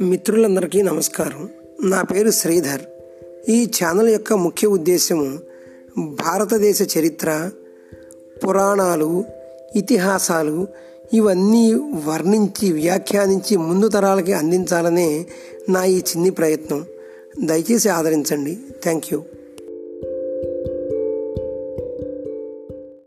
మిత్రులందరికీ నమస్కారం. నా పేరు శ్రీధర్. ఈ ఛానల్ యొక్క ముఖ్య ఉద్దేశము భారతదేశ చరిత్ర పురాణాలు ఇతిహాసాలు ఇవన్నీ వర్ణించి వ్యాఖ్యానించి ముందు తరాలకి అందించాలనే నా ఈ చిన్ని ప్రయత్నం. దయచేసి ఆదరించండి. Thank you.